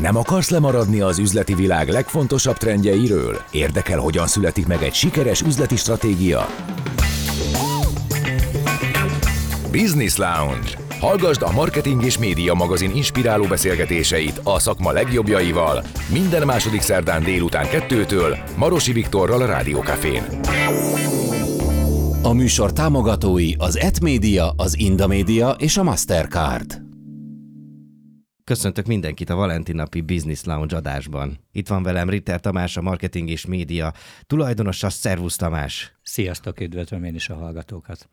Nem akarsz lemaradni az üzleti világ legfontosabb trendjeiről? Érdekel, hogyan születik meg egy sikeres üzleti stratégia? Business Lounge. Hallgasd a Marketing és Média magazin inspiráló beszélgetéseit a szakma legjobbjaival minden második szerdán délután kettőtől Marosi Viktorral a Rádiókafén. A műsor támogatói az Etmédia, az Indamédia és a Mastercard. Köszöntök mindenkit a Valentin napi Business Lounge adásban. Itt van velem Ritter Tamás, a Marketing és Média tulajdonosa. Szervusz Tamás! Sziasztok, üdvözlöm én is a hallgatókat!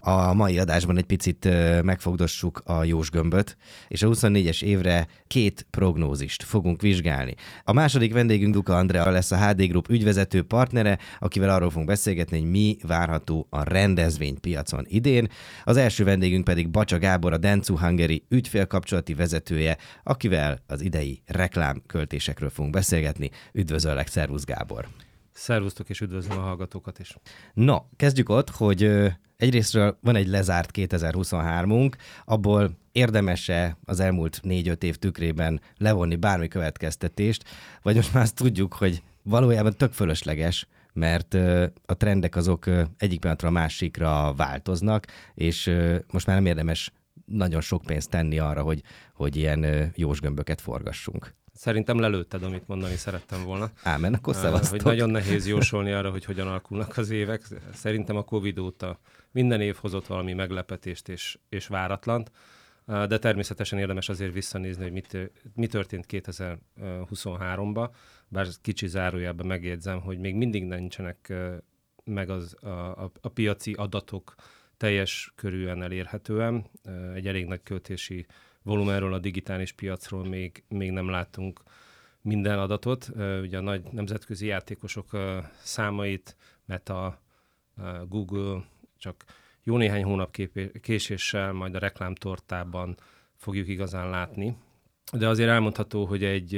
A mai adásban egy picit megfogdossuk a Jós gömböt, és a 24-es évre két prognózist fogunk vizsgálni. A második vendégünk Duka Andrea lesz a HD Group ügyvezető partnere, akivel arról fogunk beszélgetni, hogy mi várható a rendezvénypiacon idén. Az első vendégünk pedig Bacsa Gábor, a Dencu Hungary ügyfélkapcsolati vezetője, akivel az idei reklámköltésekről fogunk beszélgetni. Üdvözöllek, szervusz Gábor! Szervusztok, és üdvözlöm a hallgatókat is. No, kezdjük ott, hogy egyrésztről van egy lezárt 2023-unk, abból érdemese az elmúlt négy-öt év tükrében levonni bármi következtetést, vagy most már azt tudjuk, hogy valójában tök fölösleges, mert a trendek azok egyik pillanatra a másikra változnak, és most már nem érdemes nagyon sok pénzt tenni arra, hogy, hogy ilyen jósgömböket forgassunk. Szerintem lelőtted, amit mondani szerettem volna. Ámen, akkor szevasztok. Hogy nagyon nehéz jósolni arra, hogy hogyan alakulnak az évek. Szerintem a Covid óta minden év hozott valami meglepetést és, és váratlant, de természetesen érdemes azért visszanézni, hogy mit, mi történt 2023-ban, bár kicsi zárójában megjegyzem, hogy még mindig nincsenek meg az, a, a, a piaci adatok teljes körűen elérhetően. Egy elég nagy költési volumenről, a digitális piacról még, még nem látunk minden adatot. Ugye a nagy nemzetközi játékosok számait, Meta, Google csak jó néhány hónap késéssel majd a reklámtortában fogjuk igazán látni. De azért elmondható, hogy egy,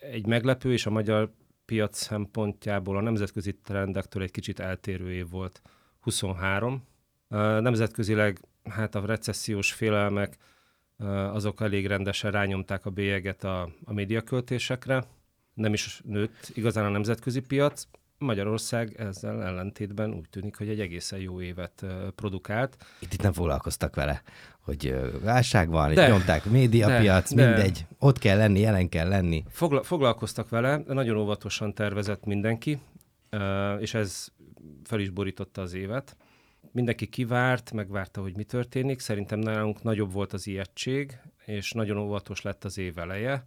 egy meglepő és a magyar piac szempontjából a nemzetközi trendektől egy kicsit eltérő év volt 23. Nemzetközileg hát a recessziós félelmek azok elég rendesen rányomták a bélyeget a, a médiaköltésekre. Nem is nőtt igazán a nemzetközi piac. Magyarország ezzel ellentétben úgy tűnik, hogy egy egészen jó évet produkált. Itt, itt nem foglalkoztak vele, hogy válság van, de, nyomták médiapiac, de, mindegy, de, ott kell lenni, jelen kell lenni. Fogla, foglalkoztak vele, de nagyon óvatosan tervezett mindenki, és ez fel is borította az évet mindenki kivárt, megvárta, hogy mi történik. Szerintem nálunk nagyobb volt az ijegység, és nagyon óvatos lett az év eleje,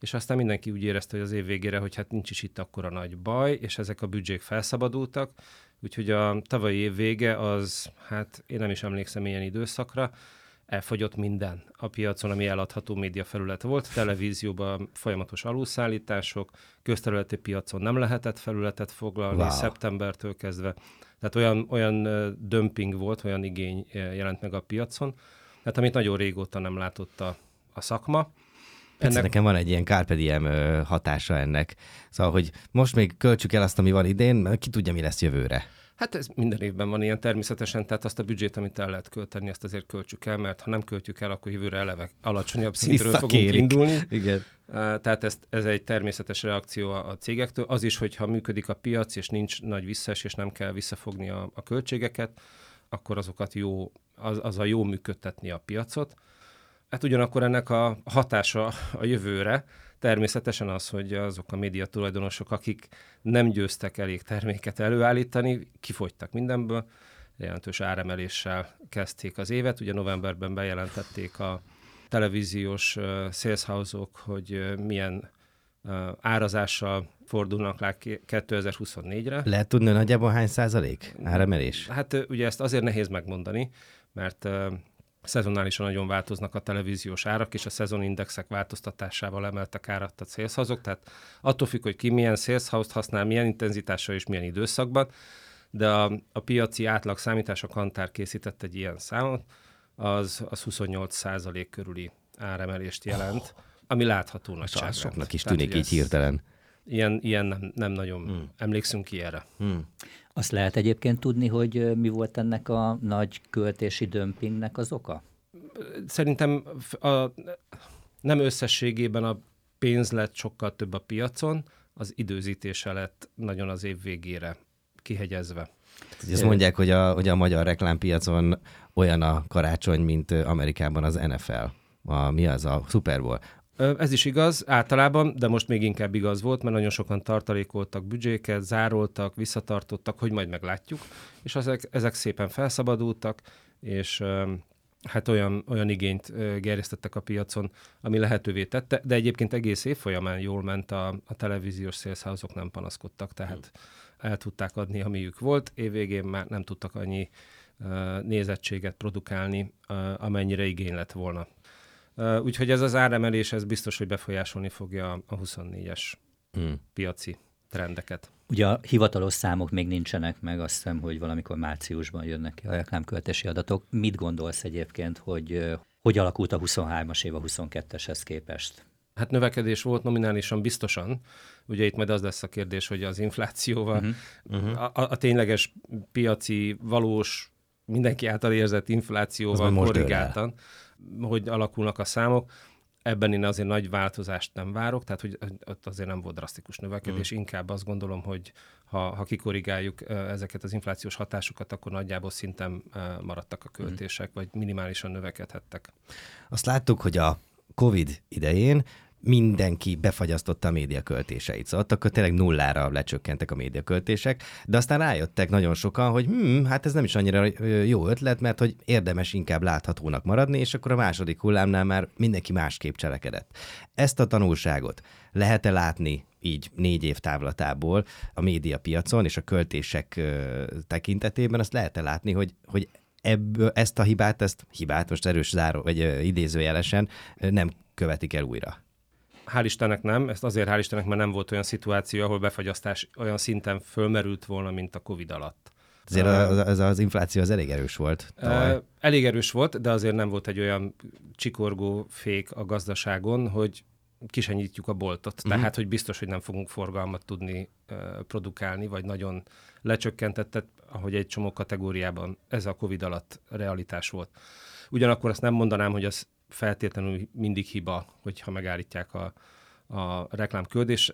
és aztán mindenki úgy érezte, hogy az év végére, hogy hát nincs is itt akkora nagy baj, és ezek a büdzsék felszabadultak, úgyhogy a tavalyi év vége az, hát én nem is emlékszem ilyen időszakra, elfogyott minden a piacon, ami eladható média felület volt. Televízióban folyamatos alulszállítások, közterületi piacon nem lehetett felületet foglalni wow. szeptembertől kezdve. Tehát olyan, olyan dömping volt, olyan igény jelent meg a piacon, tehát amit nagyon régóta nem látott a, a szakma. Ennek... Nekem van egy ilyen carpe diem hatása ennek. Szóval, hogy most még költsük el azt, ami van idén, ki tudja, mi lesz jövőre. Hát ez minden évben van ilyen természetesen, tehát azt a büdzsét, amit el lehet költeni, azt azért költsük el, mert ha nem költjük el, akkor jövőre eleve alacsonyabb szintről fogunk indulni. Igen. Tehát ezt, ez egy természetes reakció a, a cégektől. Az is, hogyha működik a piac, és nincs nagy visszaesés, nem kell visszafogni a, a költségeket, akkor azokat jó, az, az a jó működtetni a piacot. Hát ugyanakkor ennek a hatása a jövőre, Természetesen az, hogy azok a média tulajdonosok, akik nem győztek elég terméket előállítani, kifogytak mindenből, jelentős áremeléssel kezdték az évet. Ugye novemberben bejelentették a televíziós house-ok, hogy milyen árazással fordulnak le 2024-re. Lehet tudni nagyjából hány százalék áremelés? Hát ugye ezt azért nehéz megmondani, mert szezonálisan nagyon változnak a televíziós árak, és a szezonindexek változtatásával emeltek árat a szélszhazok, tehát attól függ, hogy ki milyen szélszhaust használ, milyen intenzitással és milyen időszakban, de a, a piaci átlag számítás, a Kantár készített egy ilyen számot, az, az 28 százalék körüli áremelést jelent, oh, ami látható nagyságrend. Soknak is tűnik így hirtelen. Ilyen, ilyen nem, nem nagyon hmm. emlékszünk ki erre. Hmm. Azt lehet egyébként tudni, hogy mi volt ennek a nagy költési dömpingnek az oka? Szerintem a, nem összességében a pénz lett sokkal több a piacon, az időzítése lett nagyon az év végére kihegyezve. Ezt mondják, hogy a, hogy a magyar reklámpiacon olyan a karácsony, mint Amerikában az NFL. A, mi az a Super Bowl? Ez is igaz általában, de most még inkább igaz volt, mert nagyon sokan tartalékoltak büdzséket, zároltak, visszatartottak, hogy majd meglátjuk, és ezek, ezek szépen felszabadultak, és hát olyan, olyan igényt gerjesztettek a piacon, ami lehetővé tette, de egyébként egész év folyamán jól ment a, a televíziós szélszázok nem panaszkodtak, tehát el tudták adni, amiük volt, évvégén már nem tudtak annyi nézettséget produkálni, amennyire igény lett volna. Úgyhogy ez az áremelés, ez biztos, hogy befolyásolni fogja a 24-es hmm. piaci trendeket. Ugye a hivatalos számok még nincsenek meg, azt hiszem, hogy valamikor márciusban jönnek ki a reklámköltési adatok. Mit gondolsz egyébként, hogy hogy alakult a 23-as év a 22-eshez képest? Hát növekedés volt nominálisan biztosan. Ugye itt majd az lesz a kérdés, hogy az inflációval, uh-huh. Uh-huh. A, a tényleges piaci, valós, mindenki által érzett inflációval korrigáltan, hogy alakulnak a számok ebben én azért nagy változást nem várok, tehát hogy ott azért nem volt drasztikus növekedés, mm. inkább azt gondolom, hogy ha, ha kikorrigáljuk ezeket az inflációs hatásokat, akkor nagyjából szinten maradtak a költések, mm. vagy minimálisan növekedhettek. Azt láttuk, hogy a COVID idején mindenki befagyasztotta a médiaköltéseit. Szóval ott akkor tényleg nullára lecsökkentek a médiaköltések, de aztán rájöttek nagyon sokan, hogy hm, hát ez nem is annyira jó ötlet, mert hogy érdemes inkább láthatónak maradni, és akkor a második hullámnál már mindenki másképp cselekedett. Ezt a tanulságot lehet-e látni így négy év távlatából a médiapiacon és a költések tekintetében, azt lehet-e látni, hogy, hogy ebből ezt a hibát, ezt hibát, most erős záró, vagy idézőjelesen nem követik el újra hál' Istennek nem, ezt azért hál' Istennek, mert nem volt olyan szituáció, ahol befagyasztás olyan szinten fölmerült volna, mint a Covid alatt. Azért az, az, az infláció az elég erős volt. Tavaly. Elég erős volt, de azért nem volt egy olyan csikorgó fék a gazdaságon, hogy kisenyítjük a boltot. Uh-huh. Tehát, hogy biztos, hogy nem fogunk forgalmat tudni uh, produkálni, vagy nagyon lecsökkentettet, ahogy egy csomó kategóriában ez a Covid alatt realitás volt. Ugyanakkor azt nem mondanám, hogy az feltétlenül mindig hiba, hogyha megállítják a, a reklám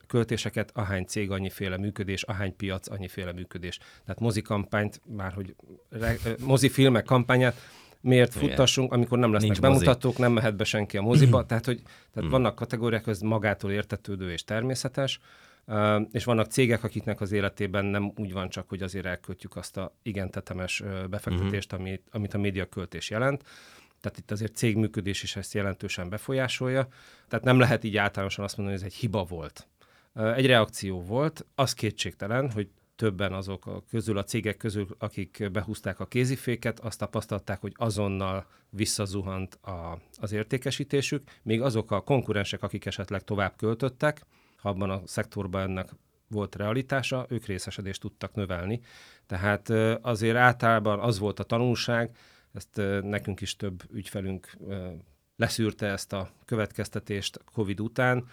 költéseket, ahány cég annyiféle működés, ahány piac annyiféle működés. Tehát mozikampányt, már hogy re, mozifilmek kampányát, miért futtassunk, amikor nem lesznek Nincs bemutatók, mozi. nem mehet be senki a moziba, tehát hogy tehát mm. vannak kategóriák, ez magától értetődő és természetes, Uh, és vannak cégek, akiknek az életében nem úgy van csak, hogy azért elköltjük azt a igen tetemes befektetést, uh-huh. amit, amit a médiaköltés jelent, tehát itt azért cégműködés is ezt jelentősen befolyásolja. Tehát nem lehet így általánosan azt mondani, hogy ez egy hiba volt. Egy reakció volt, az kétségtelen, hogy többen azok a közül, a cégek közül, akik behúzták a kéziféket, azt tapasztalták, hogy azonnal visszazuhant a, az értékesítésük, még azok a konkurensek, akik esetleg tovább költöttek, ha abban a szektorban ennek volt realitása, ők részesedést tudtak növelni. Tehát azért általában az volt a tanulság, ezt nekünk is több ügyfelünk leszűrte ezt a következtetést COVID után,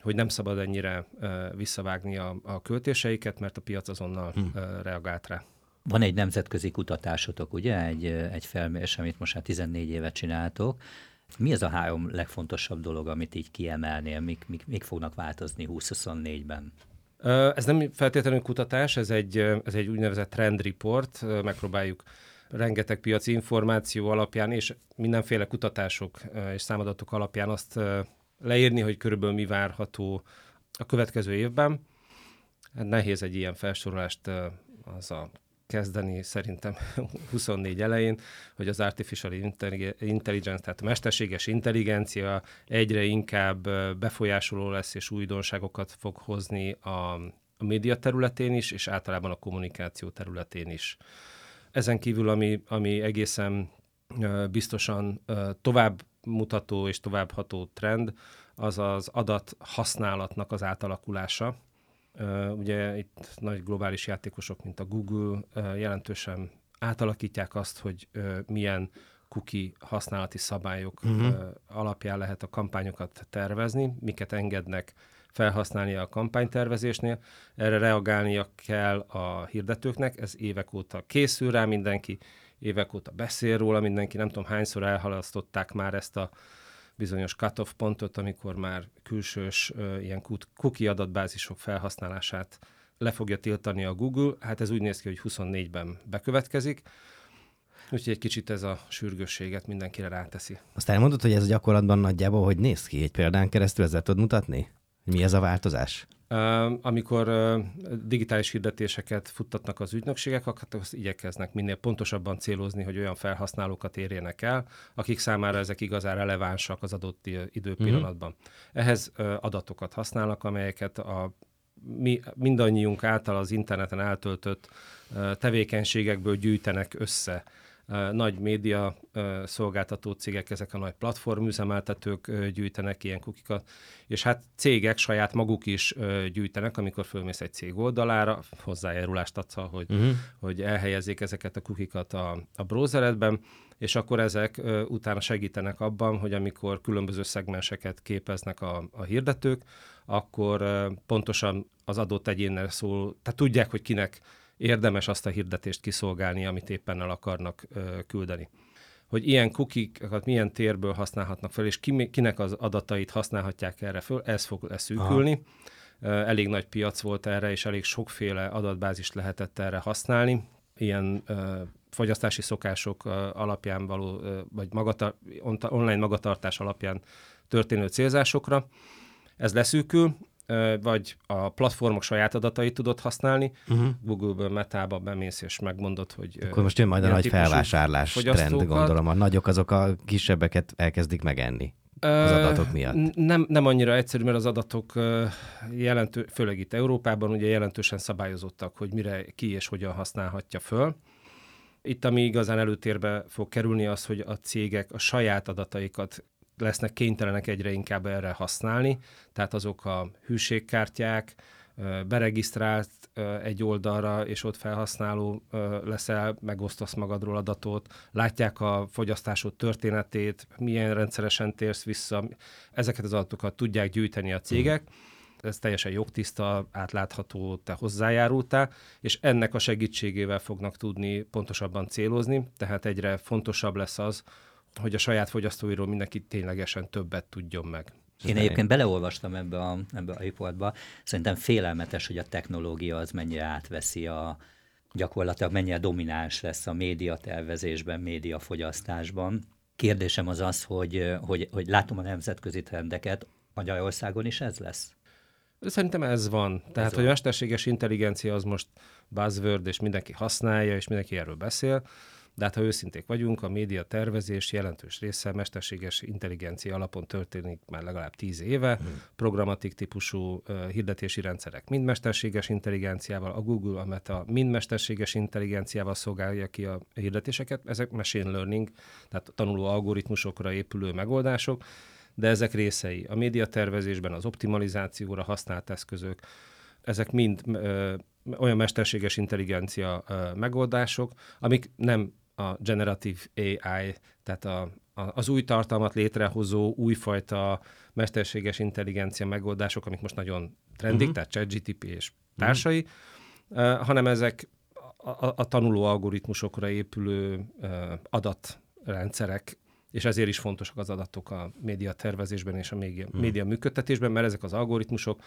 hogy nem szabad ennyire visszavágni a, a költéseiket, mert a piac azonnal hmm. reagált rá. Van egy nemzetközi kutatásotok, ugye? Egy, egy felmérés, amit most már 14 évet csináltok. Mi az a három legfontosabb dolog, amit így kiemelnél? Mik, mik, mik fognak változni 2024-ben? Ez nem feltétlenül kutatás, ez egy, ez egy úgynevezett trend report. Megpróbáljuk rengeteg piaci információ alapján és mindenféle kutatások és számadatok alapján azt leírni, hogy körülbelül mi várható a következő évben. Hát nehéz egy ilyen felsorolást az a kezdeni szerintem 24 elején, hogy az artificial intelligence, tehát mesterséges intelligencia egyre inkább befolyásoló lesz és újdonságokat fog hozni a, a média területén is, és általában a kommunikáció területén is. Ezen kívül, ami, ami egészen biztosan tovább mutató és továbbható trend, az az adat használatnak az átalakulása. Ugye itt nagy globális játékosok, mint a Google jelentősen átalakítják azt, hogy milyen cookie használati szabályok uh-huh. alapján lehet a kampányokat tervezni, miket engednek felhasználnia a kampánytervezésnél. Erre reagálnia kell a hirdetőknek, ez évek óta készül rá mindenki, évek óta beszél róla mindenki, nem tudom hányszor elhalasztották már ezt a bizonyos cut-off pontot, amikor már külsős ilyen cookie adatbázisok felhasználását le fogja tiltani a Google. Hát ez úgy néz ki, hogy 24-ben bekövetkezik. Úgyhogy egy kicsit ez a sürgősséget mindenkire ráteszi. Azt elmondod, hogy ez gyakorlatban nagyjából hogy néz ki? Egy példán keresztül ezzel tudod mutatni? Mi ez a változás? amikor digitális hirdetéseket futtatnak az ügynökségek, akkor azt igyekeznek minél pontosabban célozni, hogy olyan felhasználókat érjenek el, akik számára ezek igazán relevánsak az adott időpillanatban. Uh-huh. Ehhez adatokat használnak, amelyeket a mi, mindannyiunk által az interneten eltöltött tevékenységekből gyűjtenek össze nagy média szolgáltató cégek, ezek a nagy platformüzemeltetők gyűjtenek ilyen kukikat, és hát cégek saját maguk is gyűjtenek, amikor fölmész egy cég oldalára, hozzájárulást adsz, hogy, uh-huh. hogy elhelyezzék ezeket a kukikat a, a browseredben, és akkor ezek utána segítenek abban, hogy amikor különböző szegmenseket képeznek a, a hirdetők, akkor pontosan az adott egyénnel szól, tehát tudják, hogy kinek érdemes azt a hirdetést kiszolgálni, amit éppen el akarnak ö, küldeni. Hogy ilyen kukikat milyen térből használhatnak fel, és ki, kinek az adatait használhatják erre föl, ez fog leszűkülni. Aha. Elég nagy piac volt erre, és elég sokféle adatbázist lehetett erre használni. Ilyen ö, fogyasztási szokások alapján való, vagy magatar, online magatartás alapján történő célzásokra. Ez leszűkül, vagy a platformok saját adatait tudod használni, uh-huh. Google-ből metába bemész és megmondod, hogy... Akkor most jön majd a nagy felvásárlás trend, gondolom. A nagyok azok a kisebbeket elkezdik megenni az adatok miatt? Nem, nem annyira egyszerű, mert az adatok jelentő, főleg itt Európában ugye jelentősen szabályozottak, hogy mire ki és hogyan használhatja föl. Itt, ami igazán előtérbe fog kerülni, az, hogy a cégek a saját adataikat lesznek kénytelenek egyre inkább erre használni, tehát azok a hűségkártyák, beregisztrált egy oldalra, és ott felhasználó leszel, megosztasz magadról adatot, látják a fogyasztásod történetét, milyen rendszeresen térsz vissza, ezeket az adatokat tudják gyűjteni a cégek, ez teljesen jogtiszta, átlátható, te hozzájárultál, és ennek a segítségével fognak tudni pontosabban célozni, tehát egyre fontosabb lesz az, hogy a saját fogyasztóiról mindenki ténylegesen többet tudjon meg. Én egyébként beleolvastam ebbe a, ebbe a riportba. Szerintem félelmetes, hogy a technológia az mennyire átveszi a, gyakorlatilag mennyire domináns lesz a médiatervezésben, médiafogyasztásban. Kérdésem az az, hogy, hogy, hogy látom a nemzetközi trendeket, Magyarországon is ez lesz? Szerintem ez van. Tehát, ez hogy a mesterséges intelligencia az most buzzword, és mindenki használja, és mindenki erről beszél. De hát ha őszinték vagyunk, a média tervezés jelentős része mesterséges intelligencia alapon történik már legalább tíz éve. Hmm. Programatik típusú uh, hirdetési rendszerek mind mesterséges intelligenciával, a Google, a Meta mind mesterséges intelligenciával szolgálja ki a hirdetéseket. Ezek machine learning, tehát tanuló algoritmusokra épülő megoldások, de ezek részei. A médiatervezésben az optimalizációra használt eszközök, ezek mind ö, olyan mesterséges intelligencia ö, megoldások, amik nem a generatív AI, tehát a, a, az új tartalmat létrehozó újfajta mesterséges intelligencia megoldások, amik most nagyon trendik, uh-huh. tehát ChatGTP és társai, uh-huh. uh, hanem ezek a, a, tanuló algoritmusokra épülő uh, adatrendszerek, és ezért is fontosak az adatok a média tervezésben és a média, uh-huh. média működtetésben, mert ezek az algoritmusok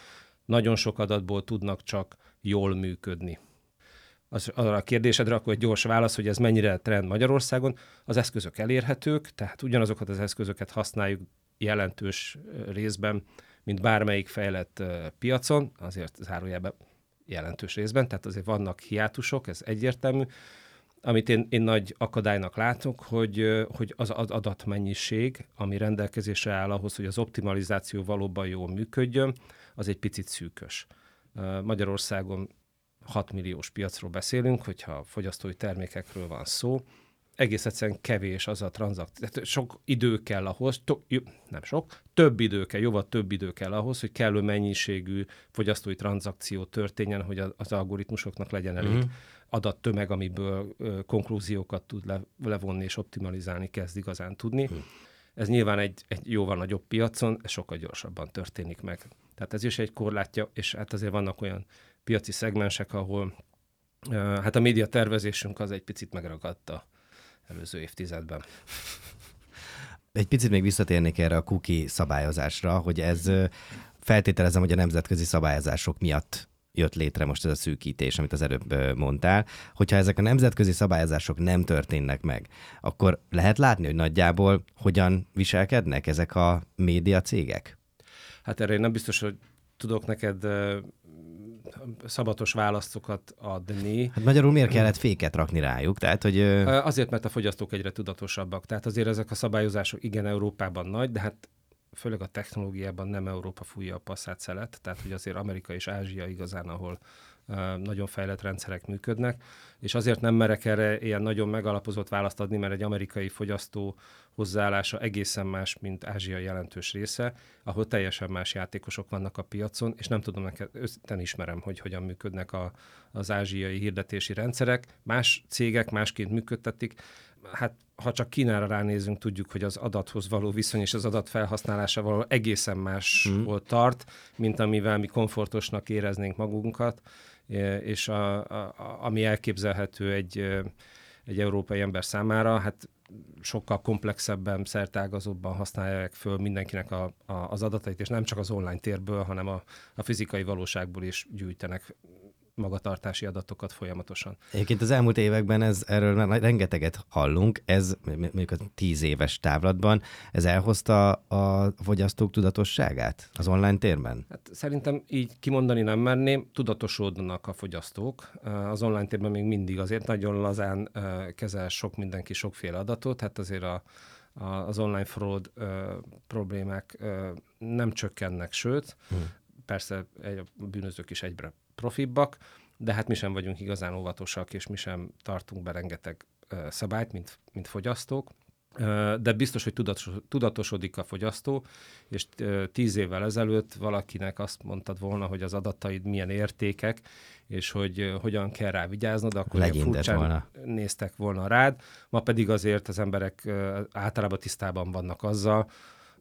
nagyon sok adatból tudnak csak jól működni az, arra a kérdésedre akkor egy gyors válasz, hogy ez mennyire trend Magyarországon. Az eszközök elérhetők, tehát ugyanazokat az eszközöket használjuk jelentős részben, mint bármelyik fejlett piacon, azért zárójelben jelentős részben, tehát azért vannak hiátusok, ez egyértelmű. Amit én, én nagy akadálynak látok, hogy, hogy az adatmennyiség, ami rendelkezésre áll ahhoz, hogy az optimalizáció valóban jól működjön, az egy picit szűkös. Magyarországon 6 milliós piacról beszélünk, hogyha fogyasztói termékekről van szó, egész egyszerűen kevés az a tranzakció. Sok idő kell ahhoz, to, nem sok, több idő kell, jóval több idő kell ahhoz, hogy kellő mennyiségű fogyasztói tranzakció történjen, hogy az algoritmusoknak legyen elég uh-huh. adattömeg, amiből ö, konklúziókat tud le, levonni és optimalizálni kezd igazán tudni. Uh-huh. Ez nyilván egy, egy jóval nagyobb piacon, sokkal gyorsabban történik meg. Tehát ez is egy korlátja, és hát azért vannak olyan piaci szegmensek, ahol hát a média tervezésünk az egy picit megragadta előző évtizedben. Egy picit még visszatérnék erre a cookie szabályozásra, hogy ez feltételezem, hogy a nemzetközi szabályozások miatt jött létre most ez a szűkítés, amit az előbb mondtál, hogyha ezek a nemzetközi szabályozások nem történnek meg, akkor lehet látni, hogy nagyjából hogyan viselkednek ezek a média cégek? Hát erre én nem biztos, hogy tudok neked szabatos válaszokat adni. Hát magyarul miért kellett féket rakni rájuk? Tehát, hogy... Azért, mert a fogyasztók egyre tudatosabbak. Tehát azért ezek a szabályozások igen Európában nagy, de hát főleg a technológiában nem Európa fújja a passzát szelet, tehát hogy azért Amerika és Ázsia igazán, ahol nagyon fejlett rendszerek működnek, és azért nem merek erre ilyen nagyon megalapozott választ adni, mert egy amerikai fogyasztó hozzáállása egészen más, mint Ázsia jelentős része, ahol teljesen más játékosok vannak a piacon, és nem tudom neked, őszintén ismerem, hogy hogyan működnek a, az ázsiai hirdetési rendszerek. Más cégek másként működtetik, hát ha csak Kínára ránézünk, tudjuk, hogy az adathoz való viszony és az adat felhasználása való egészen máshol hmm. tart, mint amivel mi komfortosnak éreznénk magunkat, és a, a, ami elképzelhető egy, egy európai ember számára, hát sokkal komplexebben, szertágazóbban használják föl mindenkinek a, a, az adatait, és nem csak az online térből, hanem a, a fizikai valóságból is gyűjtenek magatartási adatokat folyamatosan. Egyébként az elmúlt években ez, erről rengeteget hallunk, ez mondjuk a tíz éves távlatban, ez elhozta a fogyasztók tudatosságát az online térben? Hát szerintem így kimondani nem merném, tudatosodnak a fogyasztók. Az online térben még mindig azért nagyon lazán kezel sok mindenki sokféle adatot, hát azért a, az online fraud ö, problémák ö, nem csökkennek, sőt, hmm. persze egy, a bűnözők is egyre profibbak, de hát mi sem vagyunk igazán óvatosak, és mi sem tartunk be rengeteg szabályt, mint, mint fogyasztók. De biztos, hogy tudatosodik a fogyasztó, és tíz évvel ezelőtt valakinek azt mondtad volna, hogy az adataid milyen értékek, és hogy hogyan kell rá vigyáznod, akkor furcsán volna. néztek volna rád. Ma pedig azért az emberek általában tisztában vannak azzal,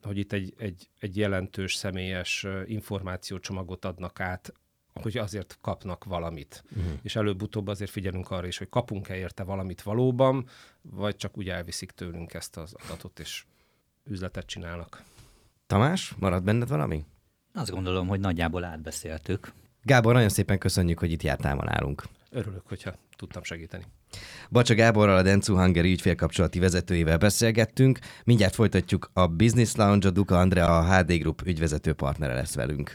hogy itt egy, egy, egy jelentős személyes információcsomagot adnak át hogy azért kapnak valamit. Uh-huh. És előbb-utóbb azért figyelünk arra is, hogy kapunk-e érte valamit valóban, vagy csak úgy elviszik tőlünk ezt az adatot, és üzletet csinálnak. Tamás, marad benned valami? Azt gondolom, hogy nagyjából átbeszéltük. Gábor, nagyon szépen köszönjük, hogy itt jártál ma nálunk. Örülök, hogyha tudtam segíteni. Bacsa Gáborral, a Dencu Hungary ügyfélkapcsolati vezetőjével beszélgettünk. Mindjárt folytatjuk a Business Lounge, a Duka Andrea, a HD Group ügyvezető partnere lesz velünk.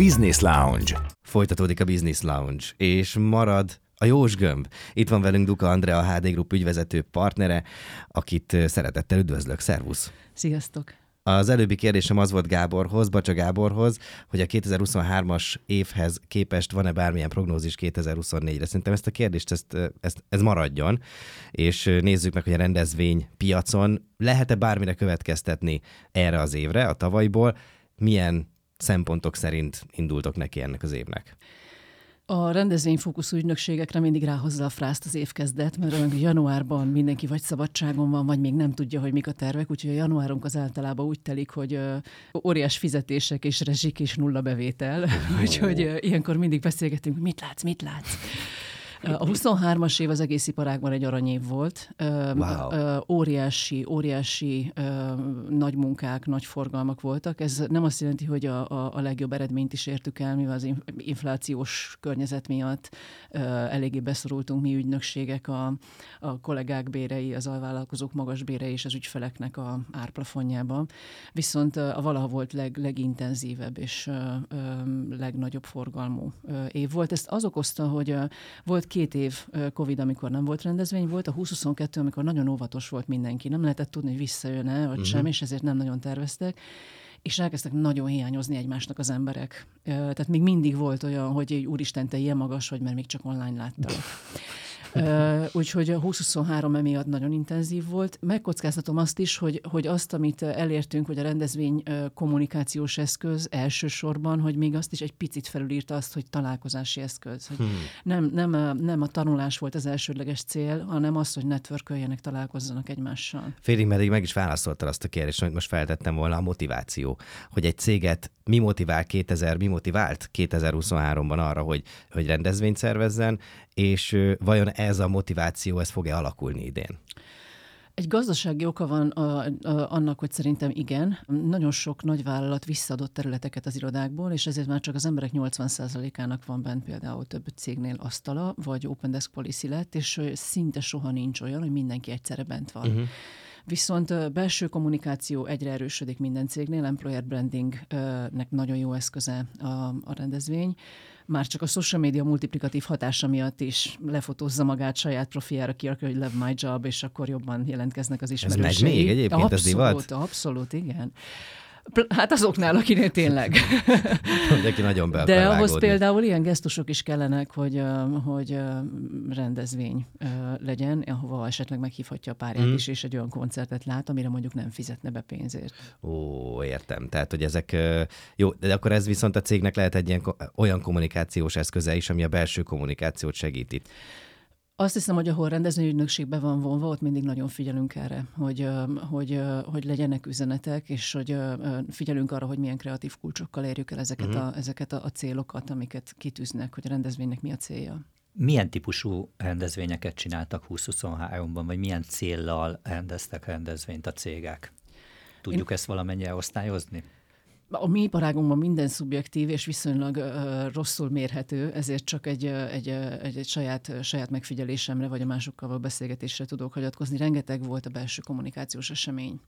Business Lounge. Folytatódik a Business Lounge, és marad a Jós Gömb. Itt van velünk Duka Andrea, a HD Group ügyvezető partnere, akit szeretettel üdvözlök. Szervusz! Sziasztok! Az előbbi kérdésem az volt Gáborhoz, Bacsa Gáborhoz, hogy a 2023-as évhez képest van-e bármilyen prognózis 2024-re. Szerintem ezt a kérdést, ezt, ezt, ez maradjon, és nézzük meg, hogy a rendezvény piacon lehet-e bármire következtetni erre az évre, a tavalyból, milyen szempontok szerint indultok neki ennek az évnek? A rendezvényfókuszú ügynökségekre mindig ráhozza a frászt az évkezdet, mert olyan januárban mindenki vagy szabadságon van, vagy még nem tudja, hogy mik a tervek, úgyhogy a januárunk az általában úgy telik, hogy óriás fizetések és rezsik és nulla bevétel, úgyhogy ilyenkor mindig beszélgetünk, mit látsz, mit látsz. A 23-as év az egész iparágban egy aranyév volt. Wow. Óriási, óriási nagy munkák, nagy forgalmak voltak. Ez nem azt jelenti, hogy a, a, a legjobb eredményt is értük el, mivel az inflációs környezet miatt eléggé beszorultunk mi ügynökségek, a, a kollégák bérei, az alvállalkozók magas bérei és az ügyfeleknek a árplafonjába. Viszont a valaha volt leg, legintenzívebb és legnagyobb forgalmú év volt. Ezt az okozta, hogy volt két év Covid, amikor nem volt rendezvény, volt a 2022, amikor nagyon óvatos volt mindenki. Nem lehetett tudni, hogy visszajön-e, vagy uh-huh. sem, és ezért nem nagyon terveztek és elkezdtek nagyon hiányozni egymásnak az emberek. Tehát még mindig volt olyan, hogy úristen, te ilyen magas vagy, mert még csak online láttam. Úgyhogy a 2023 emiatt nagyon intenzív volt. Megkockáztatom azt is, hogy, hogy azt, amit elértünk, hogy a rendezvény kommunikációs eszköz elsősorban, hogy még azt is egy picit felülírta azt, hogy találkozási eszköz. Hogy hmm. nem, nem, a, nem a tanulás volt az elsődleges cél, hanem az, hogy networköljenek, találkozzanak egymással. Félig meddig meg is válaszoltál azt a kérdést, amit most feltettem volna, a motiváció. Hogy egy céget mi motivál 2000, mi motivált 2023-ban arra, hogy, hogy rendezvényt szervezzen, és vajon ez a motiváció, ez fog-e alakulni idén? Egy gazdasági oka van a, a, annak, hogy szerintem igen. Nagyon sok nagyvállalat visszaadott területeket az irodákból, és ezért már csak az emberek 80%-ának van bent például több cégnél asztala, vagy Open Desk Policy lett, és szinte soha nincs olyan, hogy mindenki egyszerre bent van. Uh-huh. Viszont belső kommunikáció egyre erősödik minden cégnél, employer brandingnek nagyon jó eszköze a, a rendezvény. Már csak a social media multiplikatív hatása miatt is lefotózza magát saját profiára, kirakja, hogy love my job, és akkor jobban jelentkeznek az ismerősei. Ez megy még egyébként, abszolút, ez divat? Abszolút, igen. Hát azoknál, akinél tényleg. Mindenki nagyon be De ahhoz például ilyen gesztusok is kellenek, hogy, hogy rendezvény legyen, ahova esetleg meghívhatja a párját mm. is, és egy olyan koncertet lát, amire mondjuk nem fizetne be pénzért. Ó, értem. Tehát, hogy ezek jó, de akkor ez viszont a cégnek lehet egy ilyen, olyan kommunikációs eszköze is, ami a belső kommunikációt segíti. Azt hiszem, hogy ahol rendezvényügynökségbe van vonva, ott mindig nagyon figyelünk erre, hogy, hogy, hogy legyenek üzenetek, és hogy figyelünk arra, hogy milyen kreatív kulcsokkal érjük el ezeket, uh-huh. a, ezeket a, a célokat, amiket kitűznek, hogy a rendezvénynek mi a célja. Milyen típusú rendezvényeket csináltak 2023-ban, vagy milyen céllal rendeztek rendezvényt a cégek? Tudjuk Én... ezt valamennyire osztályozni? A mi iparágunkban minden szubjektív és viszonylag rosszul mérhető, ezért csak egy, egy, egy, egy saját, saját megfigyelésemre vagy a másokkal beszélgetésre tudok hagyatkozni. Rengeteg volt a belső kommunikációs esemény,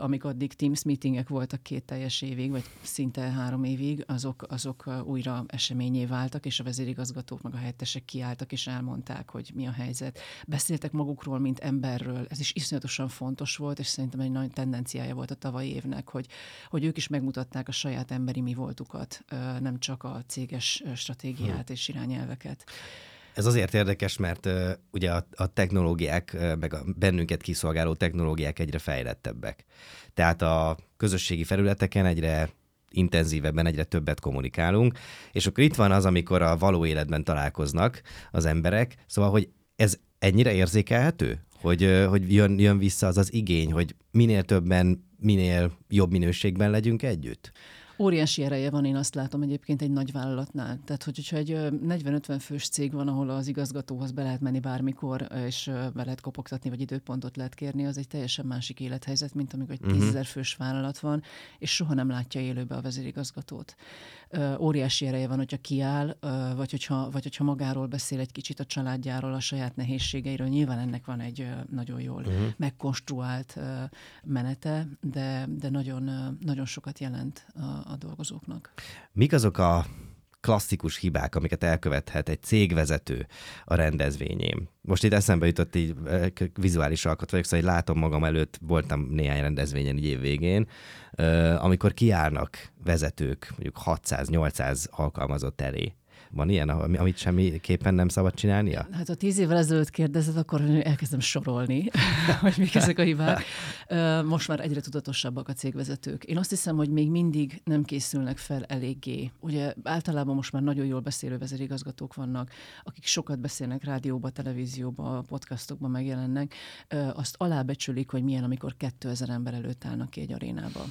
amik addig Teams meetingek voltak két teljes évig, vagy szinte három évig, azok, azok újra eseményé váltak, és a vezérigazgatók meg a helyettesek kiálltak, és elmondták, hogy mi a helyzet. Beszéltek magukról, mint emberről, ez is iszonyatosan fontos volt, és szerintem egy nagy tendenciája volt a tavalyi évnek, hogy, hogy ők is megmutatták, a saját emberi mi voltukat, nem csak a céges stratégiát hmm. és irányelveket. Ez azért érdekes, mert uh, ugye a, a technológiák, uh, meg a bennünket kiszolgáló technológiák egyre fejlettebbek. Tehát a közösségi felületeken egyre intenzívebben, egyre többet kommunikálunk, és akkor itt van az, amikor a való életben találkoznak az emberek, szóval, hogy ez ennyire érzékelhető, hogy, hogy jön, jön vissza az az igény, hogy minél többen minél jobb minőségben legyünk együtt? Óriási ereje van, én azt látom egyébként egy nagy vállalatnál. Tehát, hogy, hogyha egy 40-50 fős cég van, ahol az igazgatóhoz be lehet menni bármikor, és be lehet kopogtatni, vagy időpontot lehet kérni, az egy teljesen másik élethelyzet, mint amikor egy uh-huh. 10 fős vállalat van, és soha nem látja élőbe a vezérigazgatót. Óriási ereje van, hogyha kiáll, vagy hogyha, vagy hogyha magáról beszél egy kicsit a családjáról, a saját nehézségeiről. Nyilván ennek van egy nagyon jól uh-huh. megkonstruált menete, de, de nagyon, nagyon sokat jelent a, a dolgozóknak. Mik azok a klasszikus hibák, amiket elkövethet egy cégvezető a rendezvényén. Most itt eszembe jutott így vizuális alkot vagyok, szóval látom magam előtt, voltam néhány rendezvényen így év végén, amikor kiállnak vezetők, mondjuk 600-800 alkalmazott elé, van ilyen, amit semmiképpen nem szabad csinálnia? Hát ha tíz évvel ezelőtt kérdezed, akkor elkezdem sorolni, hogy mik ezek a hibák. Most már egyre tudatosabbak a cégvezetők. Én azt hiszem, hogy még mindig nem készülnek fel eléggé. Ugye általában most már nagyon jól beszélő vezérigazgatók vannak, akik sokat beszélnek rádióba, televízióba, podcastokba megjelennek, azt alábecsülik, hogy milyen, amikor 2000 ember előtt állnak ki egy arénába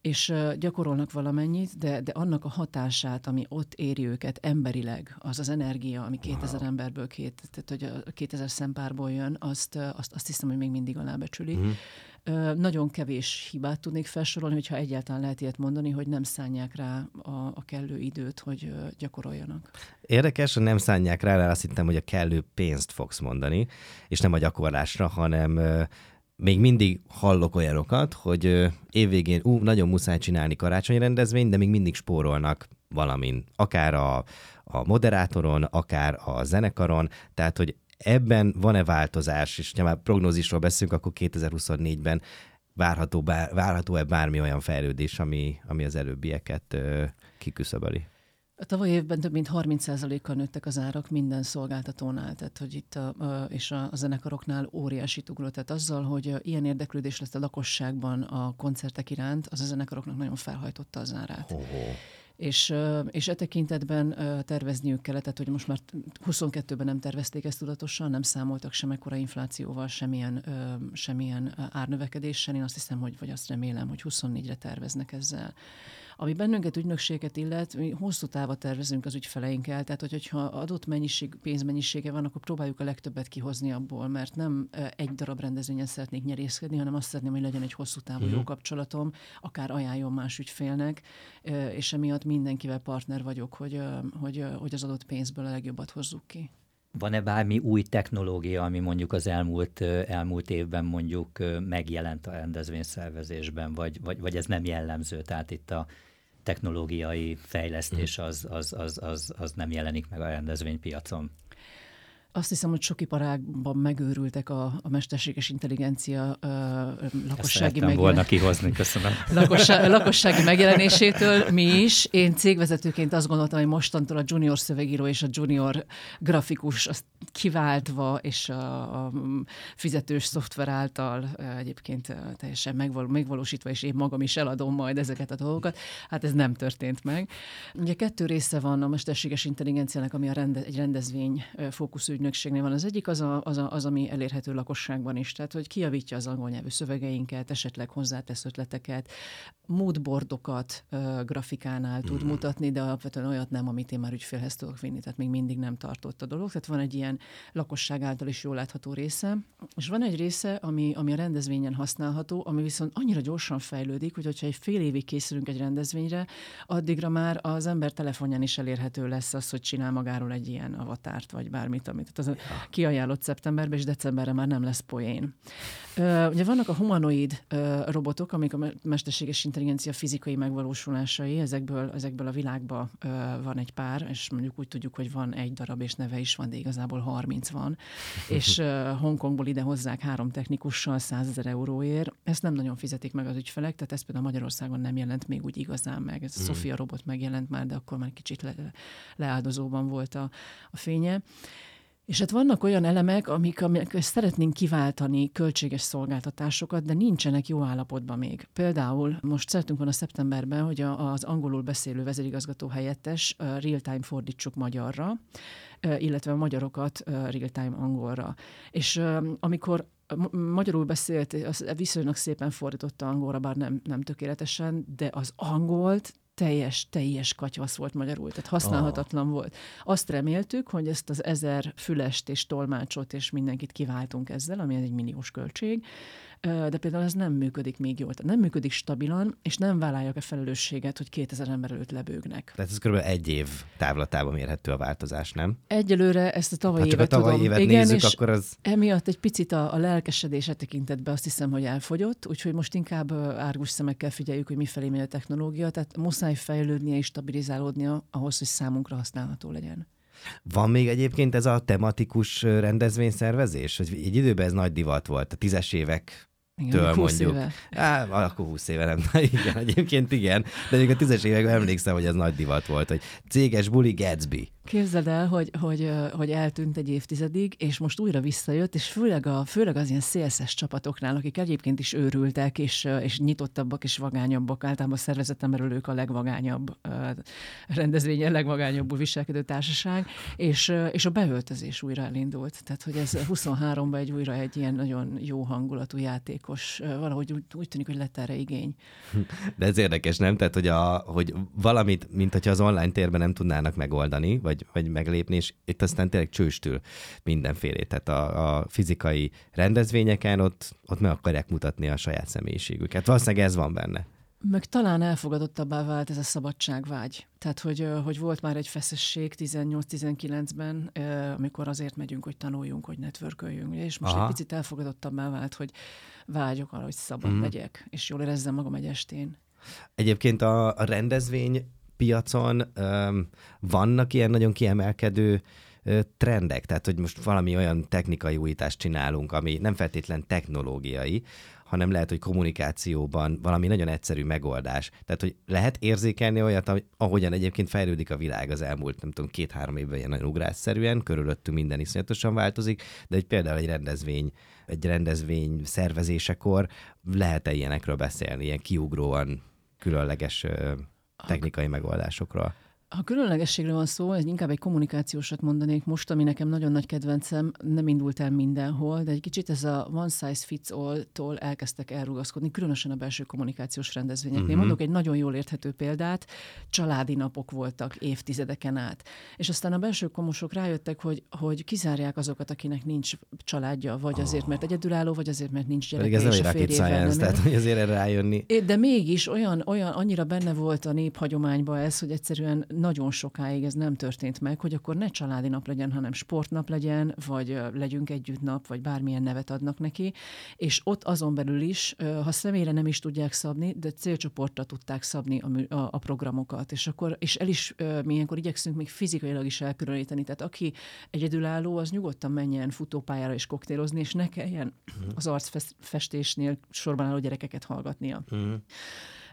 és gyakorolnak valamennyit, de, de annak a hatását, ami ott éri őket emberileg, az az energia, ami 2000 wow. emberből, két, tehát hogy a 2000 szempárból jön, azt, azt, azt hiszem, hogy még mindig alábecsülik. Mm. Nagyon kevés hibát tudnék felsorolni, hogyha egyáltalán lehet ilyet mondani, hogy nem szánják rá a, a kellő időt, hogy gyakoroljanak. Érdekes, hogy nem szánják rá, mert azt hittem, hogy a kellő pénzt fogsz mondani, és nem a gyakorlásra, hanem még mindig hallok olyanokat, hogy évvégén ú, nagyon muszáj csinálni karácsonyi rendezvényt, de még mindig spórolnak valamin. Akár a, a moderátoron, akár a zenekaron, tehát hogy ebben van-e változás, és ha már prognózisról beszélünk, akkor 2024-ben várható, várható-e bármi olyan fejlődés, ami, ami az előbbieket kiküszöböli? A tavaly évben több mint 30%-kal nőttek az árak minden szolgáltatónál, tehát hogy itt a, a, és a, a zenekaroknál óriási ugró. Tehát azzal, hogy ilyen érdeklődés lesz a lakosságban a koncertek iránt, az a zenekaroknak nagyon felhajtotta az árát. Oh, oh. És, és e tekintetben tervezniük kellett, tehát hogy most már 22-ben nem tervezték ezt tudatosan, nem számoltak sem ekkora inflációval, semmilyen, semmilyen árnövekedéssel. Én azt hiszem, hogy, vagy azt remélem, hogy 24-re terveznek ezzel Ami bennünket ügynökséget illet, mi hosszú távra tervezünk az ügyfeleinkkel, tehát hogy, hogyha adott mennyiség, pénzmennyisége van, akkor próbáljuk a legtöbbet kihozni abból, mert nem egy darab rendezvényen szeretnék nyerészkedni, hanem azt szeretném, hogy legyen egy hosszú távú uh-huh. jó kapcsolatom, akár ajánljon más ügyfélnek, és emiatt mindenkivel partner vagyok, hogy, hogy, hogy az adott pénzből a legjobbat hozzuk ki. Van-e bármi új technológia, ami mondjuk az elmúlt, elmúlt évben mondjuk megjelent a rendezvényszervezésben, vagy, vagy, vagy ez nem jellemző? Tehát itt a technológiai fejlesztés az, az, az, az, az nem jelenik meg a rendezvénypiacon. Azt hiszem, hogy sok iparágban megőrültek a, a mesterséges intelligencia ö, lakossági megjelen... volna kihozni, köszönöm. Lakossá, lakossági megjelenésétől mi is. Én cégvezetőként azt gondoltam, hogy mostantól a junior szövegíró és a junior grafikus azt kiváltva, és a, a fizetős szoftver által egyébként teljesen megval, megvalósítva, és én magam is eladom majd ezeket a dolgokat. Hát ez nem történt meg. Ugye kettő része van a mesterséges intelligenciának, ami a rende, egy rendezvény fókuszú ügynökségnél van. Az egyik az, a, az, a, az, ami elérhető lakosságban is, tehát hogy kiavítja az angol nyelvű szövegeinket, esetleg hozzátesz ötleteket, moodboardokat uh, grafikánál tud mm. mutatni, de alapvetően olyat nem, amit én már ügyfélhez tudok vinni, tehát még mindig nem tartott a dolog. Tehát van egy ilyen lakosság által is jól látható része, és van egy része, ami, ami a rendezvényen használható, ami viszont annyira gyorsan fejlődik, hogy hogyha egy fél évig készülünk egy rendezvényre, addigra már az ember telefonján is elérhető lesz az, hogy csinál magáról egy ilyen avatárt, vagy bármit, amit tehát az kiajánlott szeptemberben, és decemberre már nem lesz poén. Ugye vannak a humanoid robotok, amik a mesterséges intelligencia fizikai megvalósulásai, ezekből, ezekből a világban van egy pár, és mondjuk úgy tudjuk, hogy van egy darab, és neve is van, de igazából 30 van, és Hongkongból ide hozzák három technikussal 100 ezer euróért. Ezt nem nagyon fizetik meg az ügyfelek, tehát ez például Magyarországon nem jelent még úgy igazán meg. Ez a mm. Sofia robot megjelent már, de akkor már kicsit le, leáldozóban volt a, a fénye. És hát vannak olyan elemek, amik, amik szeretnénk kiváltani költséges szolgáltatásokat, de nincsenek jó állapotban még. Például most szeretünk van a szeptemberben, hogy a, az angolul beszélő vezérigazgató helyettes real-time fordítsuk magyarra, illetve a magyarokat real-time angolra. És amikor magyarul beszélt, viszonylag szépen fordította angolra, bár nem, nem tökéletesen, de az angolt teljes, teljes katyvasz volt magyarul, tehát használhatatlan oh. volt. Azt reméltük, hogy ezt az ezer fülest és tolmácsot és mindenkit kiváltunk ezzel, ami egy milliós költség, de például ez nem működik még jól. Tehát nem működik stabilan, és nem vállalják a felelősséget, hogy 2000 ember előtt lebőgnek. Tehát ez kb. egy év távlatában mérhető a változás, nem? Egyelőre ezt a tavalyi hát évet a tavalyi tudom. évet Igen, nézzük, és akkor az... emiatt egy picit a, a lelkesedése tekintetben azt hiszem, hogy elfogyott, úgyhogy most inkább árgus szemekkel figyeljük, hogy mifelé megy a technológia, tehát muszáj fejlődnie és stabilizálódnia ahhoz, hogy számunkra használható legyen. Van még egyébként ez a tematikus rendezvényszervezés? Hogy egy időben ez nagy divat volt, a tízes évek igen, től mondjuk. Éve. Á, akkor 20 éve nem. Na, igen, egyébként igen. De még a tízes években emlékszem, hogy ez nagy divat volt, hogy céges buli Gatsby. Képzeld el, hogy, hogy, hogy eltűnt egy évtizedig, és most újra visszajött, és főleg, a, főleg az ilyen CSS csapatoknál, akik egyébként is őrültek, és, és nyitottabbak, és vagányabbak, általában a szervezetemről ők a legvagányabb rendezvény, a legvagányabbul viselkedő társaság, és, és a beöltözés újra elindult. Tehát, hogy ez 23-ban egy újra egy ilyen nagyon jó hangulatú játékos, valahogy úgy, úgy tűnik, hogy lett erre igény. De ez érdekes, nem? Tehát, hogy, a, hogy valamit, mint hogyha az online térben nem tudnának megoldani, vagy vagy, meglépni, és itt aztán tényleg csőstül mindenfélét. Tehát a, a fizikai rendezvényeken ott, ott meg akarják mutatni a saját személyiségüket. Valószínűleg ez van benne. Meg talán elfogadottabbá vált ez a szabadságvágy. Tehát, hogy, hogy volt már egy feszesség 18-19-ben, amikor azért megyünk, hogy tanuljunk, hogy networköljünk, és most Aha. egy picit elfogadottabbá vált, hogy vágyok arra, hogy szabad mm. legyek, és jól érezzem magam egy estén. Egyébként a, a rendezvény piacon vannak ilyen nagyon kiemelkedő trendek, tehát hogy most valami olyan technikai újítást csinálunk, ami nem feltétlen technológiai, hanem lehet, hogy kommunikációban valami nagyon egyszerű megoldás. Tehát, hogy lehet érzékelni olyat, ahogyan egyébként fejlődik a világ az elmúlt, nem tudom, két-három évben ilyen nagyon ugrásszerűen, körülöttünk minden iszonyatosan változik, de hogy például egy rendezvény, egy rendezvény szervezésekor lehet-e ilyenekről beszélni, ilyen kiugróan különleges technikai megoldásokról? Ha különlegességről van szó, ez inkább egy kommunikációsat mondanék most, ami nekem nagyon nagy kedvencem, nem indult el mindenhol, de egy kicsit ez a one size fits all-tól elkezdtek elrugaszkodni, különösen a belső kommunikációs rendezvényeknél. Uh-huh. Mondok egy nagyon jól érthető példát, családi napok voltak évtizedeken át. És aztán a belső komosok rájöttek, hogy, hogy kizárják azokat, akinek nincs családja, vagy azért, mert egyedülálló, vagy azért, mert nincs gyereke. Pedig ez nem egy rocket science, tehát hogy azért erre rájönni. De mégis olyan, olyan annyira benne volt a néphagyományban ez, hogy egyszerűen nagyon sokáig ez nem történt meg, hogy akkor ne családi nap legyen, hanem sportnap legyen, vagy legyünk együtt nap, vagy bármilyen nevet adnak neki, és ott azon belül is, ha személyre nem is tudják szabni, de célcsoportra tudták szabni a, a, a programokat, és akkor, és el is mi ilyenkor igyekszünk még fizikailag is elkülöníteni, tehát aki egyedülálló, az nyugodtan menjen futópályára és koktélozni, és ne kelljen az arcfestésnél sorban álló gyerekeket hallgatnia. Uh-huh.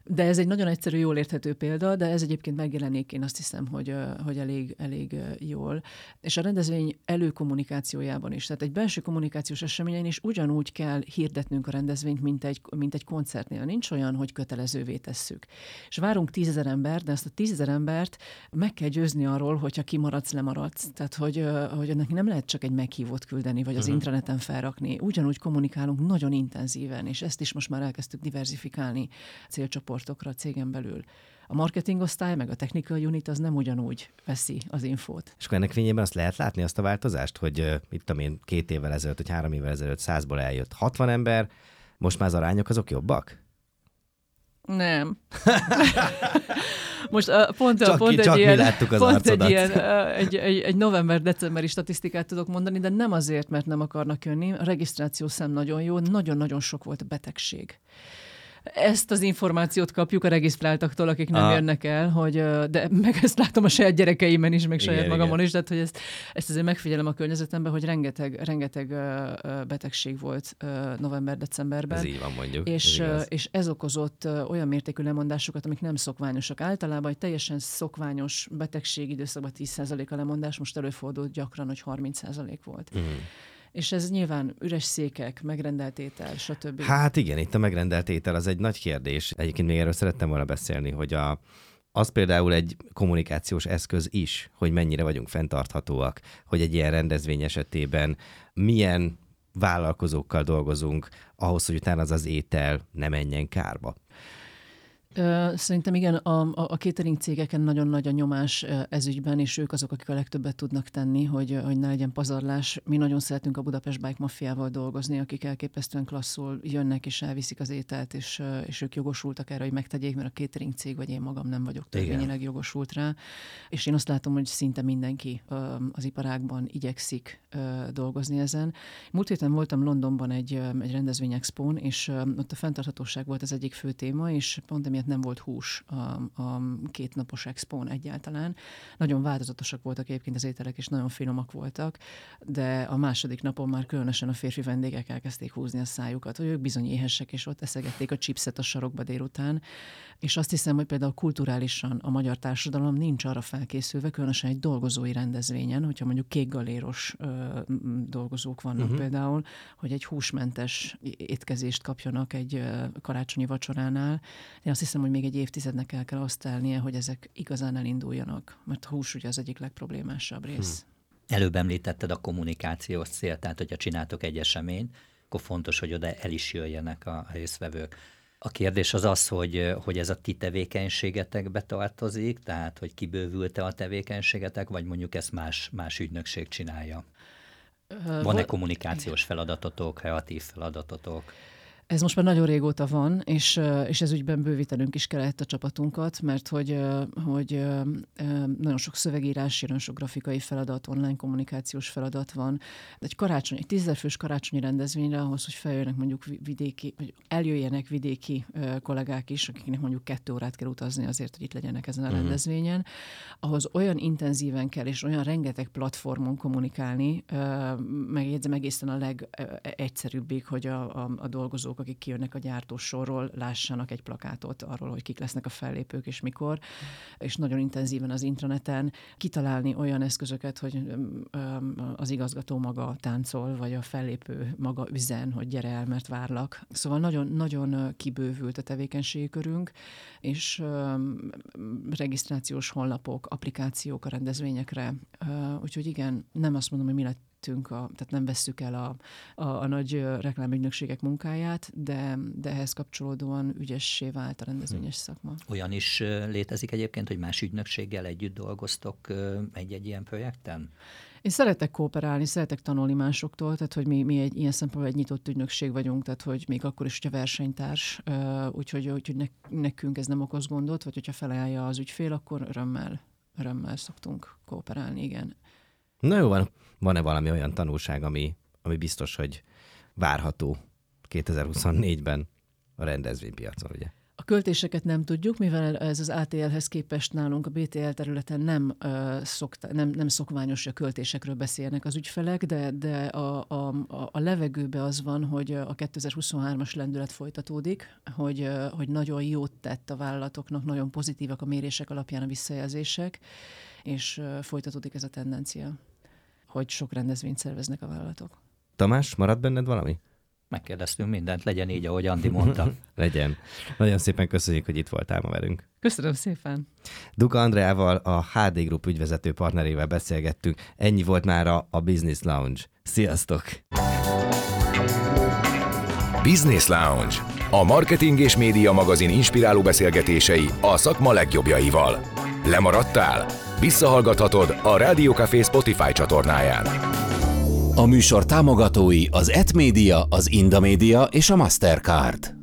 De ez egy nagyon egyszerű, jól érthető példa, de ez egyébként megjelenik, én azt hiszem, hogy, hogy elég, elég jól. És a rendezvény előkommunikációjában is. Tehát egy belső kommunikációs eseményen is ugyanúgy kell hirdetnünk a rendezvényt, mint egy, mint egy koncertnél. Nincs olyan, hogy kötelezővé tesszük. És várunk tízezer ember, de ezt a tízezer embert meg kell győzni arról, hogyha kimaradsz, lemaradsz. Tehát, hogy, hogy ennek nem lehet csak egy meghívót küldeni, vagy az uh-huh. interneten felrakni. Ugyanúgy kommunikálunk nagyon intenzíven, és ezt is most már elkezdtük diversifikálni célcsoport csoportokra a cégen belül. A marketingosztály meg a technical unit az nem ugyanúgy veszi az infót. És akkor ennek fényében azt lehet látni azt a változást, hogy itt tudom én két évvel ezelőtt, vagy három évvel ezelőtt százból eljött 60 ember, most már az arányok azok jobbak? Nem. Most uh, pont, csak pont, ki, egy, csak ilyen, pont egy, ilyen, uh, egy, egy, egy november-decemberi statisztikát tudok mondani, de nem azért, mert nem akarnak jönni. A regisztráció szem nagyon jó, nagyon-nagyon sok volt a betegség ezt az információt kapjuk a regisztráltaktól, akik nem ah. jönnek el, hogy, de meg ezt látom a saját gyerekeimen is, meg saját igen, magamon igen. is, tehát hogy ezt, ezt azért megfigyelem a környezetemben, hogy rengeteg, rengeteg betegség volt november-decemberben. Ez így van mondjuk. És ez, és ez okozott olyan mértékű lemondásokat, amik nem szokványosak. Általában egy teljesen szokványos betegség időszakban 10% a lemondás, most előfordult gyakran, hogy 30% volt. Mm. És ez nyilván üres székek, megrendelt étel, stb. Hát igen, itt a megrendelt étel az egy nagy kérdés. Egyébként még erről szerettem volna beszélni, hogy a, az például egy kommunikációs eszköz is, hogy mennyire vagyunk fenntarthatóak, hogy egy ilyen rendezvény esetében milyen vállalkozókkal dolgozunk ahhoz, hogy utána az az étel ne menjen kárba. Szerintem igen, a, a catering cégeken nagyon nagy a nyomás ezügyben, és ők azok, akik a legtöbbet tudnak tenni, hogy, hogy ne legyen pazarlás. Mi nagyon szeretünk a Budapest Bike Mafiával dolgozni, akik elképesztően klasszul jönnek és elviszik az ételt, és, és ők jogosultak erre, hogy megtegyék, mert a catering cég, vagy én magam nem vagyok törvényileg jogosult rá. És én azt látom, hogy szinte mindenki az iparágban igyekszik dolgozni ezen. Múlt héten voltam Londonban egy, egy rendezvényexpón, és ott a fenntarthatóság volt az egyik fő téma, és pont emiatt nem volt hús a, a kétnapos expón egyáltalán. Nagyon változatosak voltak egyébként az ételek, és nagyon finomak voltak, de a második napon már különösen a férfi vendégek elkezdték húzni a szájukat, hogy ők bizony éhesek, és ott eszegették a chipset a sarokba délután. És azt hiszem, hogy például kulturálisan a magyar társadalom nincs arra felkészülve, különösen egy dolgozói rendezvényen, hogyha mondjuk kékgaléros ö, dolgozók vannak uh-huh. például, hogy egy húsmentes étkezést kapjanak egy ö, karácsonyi vacsoránál. Én azt hiszem, hiszem, hogy még egy évtizednek el kell azt telnie, hogy ezek igazán elinduljanak, mert a hús ugye az egyik legproblémásabb rész. Hmm. Előbb említetted a kommunikációs cél, tehát hogyha csináltok egy eseményt, akkor fontos, hogy oda el is jöjjenek a részvevők. A kérdés az az, hogy, hogy ez a ti tevékenységetekbe tartozik, tehát hogy kibővült-e a tevékenységetek, vagy mondjuk ezt más, más ügynökség csinálja? Van-e kommunikációs feladatotok, kreatív feladatotok? Ez most már nagyon régóta van, és, és ez ügyben bővítenünk is kellett a csapatunkat, mert hogy, hogy nagyon sok szövegírás, nagyon sok grafikai feladat, online kommunikációs feladat van. Egy karácsony, egy tízezerfős karácsonyi rendezvényre ahhoz, hogy feljönnek mondjuk vidéki, vagy eljöjjenek vidéki kollégák is, akiknek mondjuk kettő órát kell utazni azért, hogy itt legyenek ezen a uh-huh. rendezvényen, ahhoz olyan intenzíven kell, és olyan rengeteg platformon kommunikálni, megjegyzem egészen a legegyszerűbbig, hogy a, a, a dolgozók azok, akik kijönnek a gyártósorról, lássanak egy plakátot arról, hogy kik lesznek a fellépők és mikor, és nagyon intenzíven az intraneten kitalálni olyan eszközöket, hogy az igazgató maga táncol, vagy a fellépő maga üzen, hogy gyere el, mert várlak. Szóval nagyon, nagyon kibővült a tevékenységi körünk, és regisztrációs honlapok, applikációk a rendezvényekre. Úgyhogy igen, nem azt mondom, hogy mi lett vettünk, a, tehát nem vesszük el a, a, a nagy reklámügynökségek munkáját, de, de ehhez kapcsolódóan ügyessé vált a rendezvényes hm. szakma. Olyan is létezik egyébként, hogy más ügynökséggel együtt dolgoztok egy-egy ilyen projekten? Én szeretek kooperálni, szeretek tanulni másoktól, tehát hogy mi, mi egy ilyen szempontból egy nyitott ügynökség vagyunk, tehát hogy még akkor is, hogyha versenytárs, úgyhogy, úgyhogy ne, nekünk ez nem okoz gondot, vagy hogyha felajánlja az ügyfél, akkor örömmel, örömmel szoktunk kooperálni, igen. Na jó van, van-e valami olyan tanulság, ami, ami biztos, hogy várható 2024-ben a rendezvénypiacon, ugye? A költéseket nem tudjuk, mivel ez az ATL-hez képest nálunk a BTL területen nem, uh, szokta, nem, nem szokványos, hogy a költésekről beszélnek az ügyfelek, de, de a, a, a levegőbe az van, hogy a 2023-as lendület folytatódik, hogy, hogy nagyon jót tett a vállalatoknak, nagyon pozitívak a mérések alapján a visszajelzések, és folytatódik ez a tendencia, hogy sok rendezvényt szerveznek a vállalatok. Tamás, marad benned valami? Megkérdeztünk mindent, legyen így, ahogy Andi mondta. legyen. Nagyon szépen köszönjük, hogy itt voltál ma velünk. Köszönöm szépen. Duka Andreával, a HD Group ügyvezető partnerével beszélgettünk. Ennyi volt már a Business Lounge. Sziasztok! Business Lounge. A marketing és média magazin inspiráló beszélgetései a szakma legjobbjaival. Lemaradtál? Visszahallgathatod a Rádió Café Spotify csatornáján. A műsor támogatói az Etmédia, az Indamédia és a Mastercard.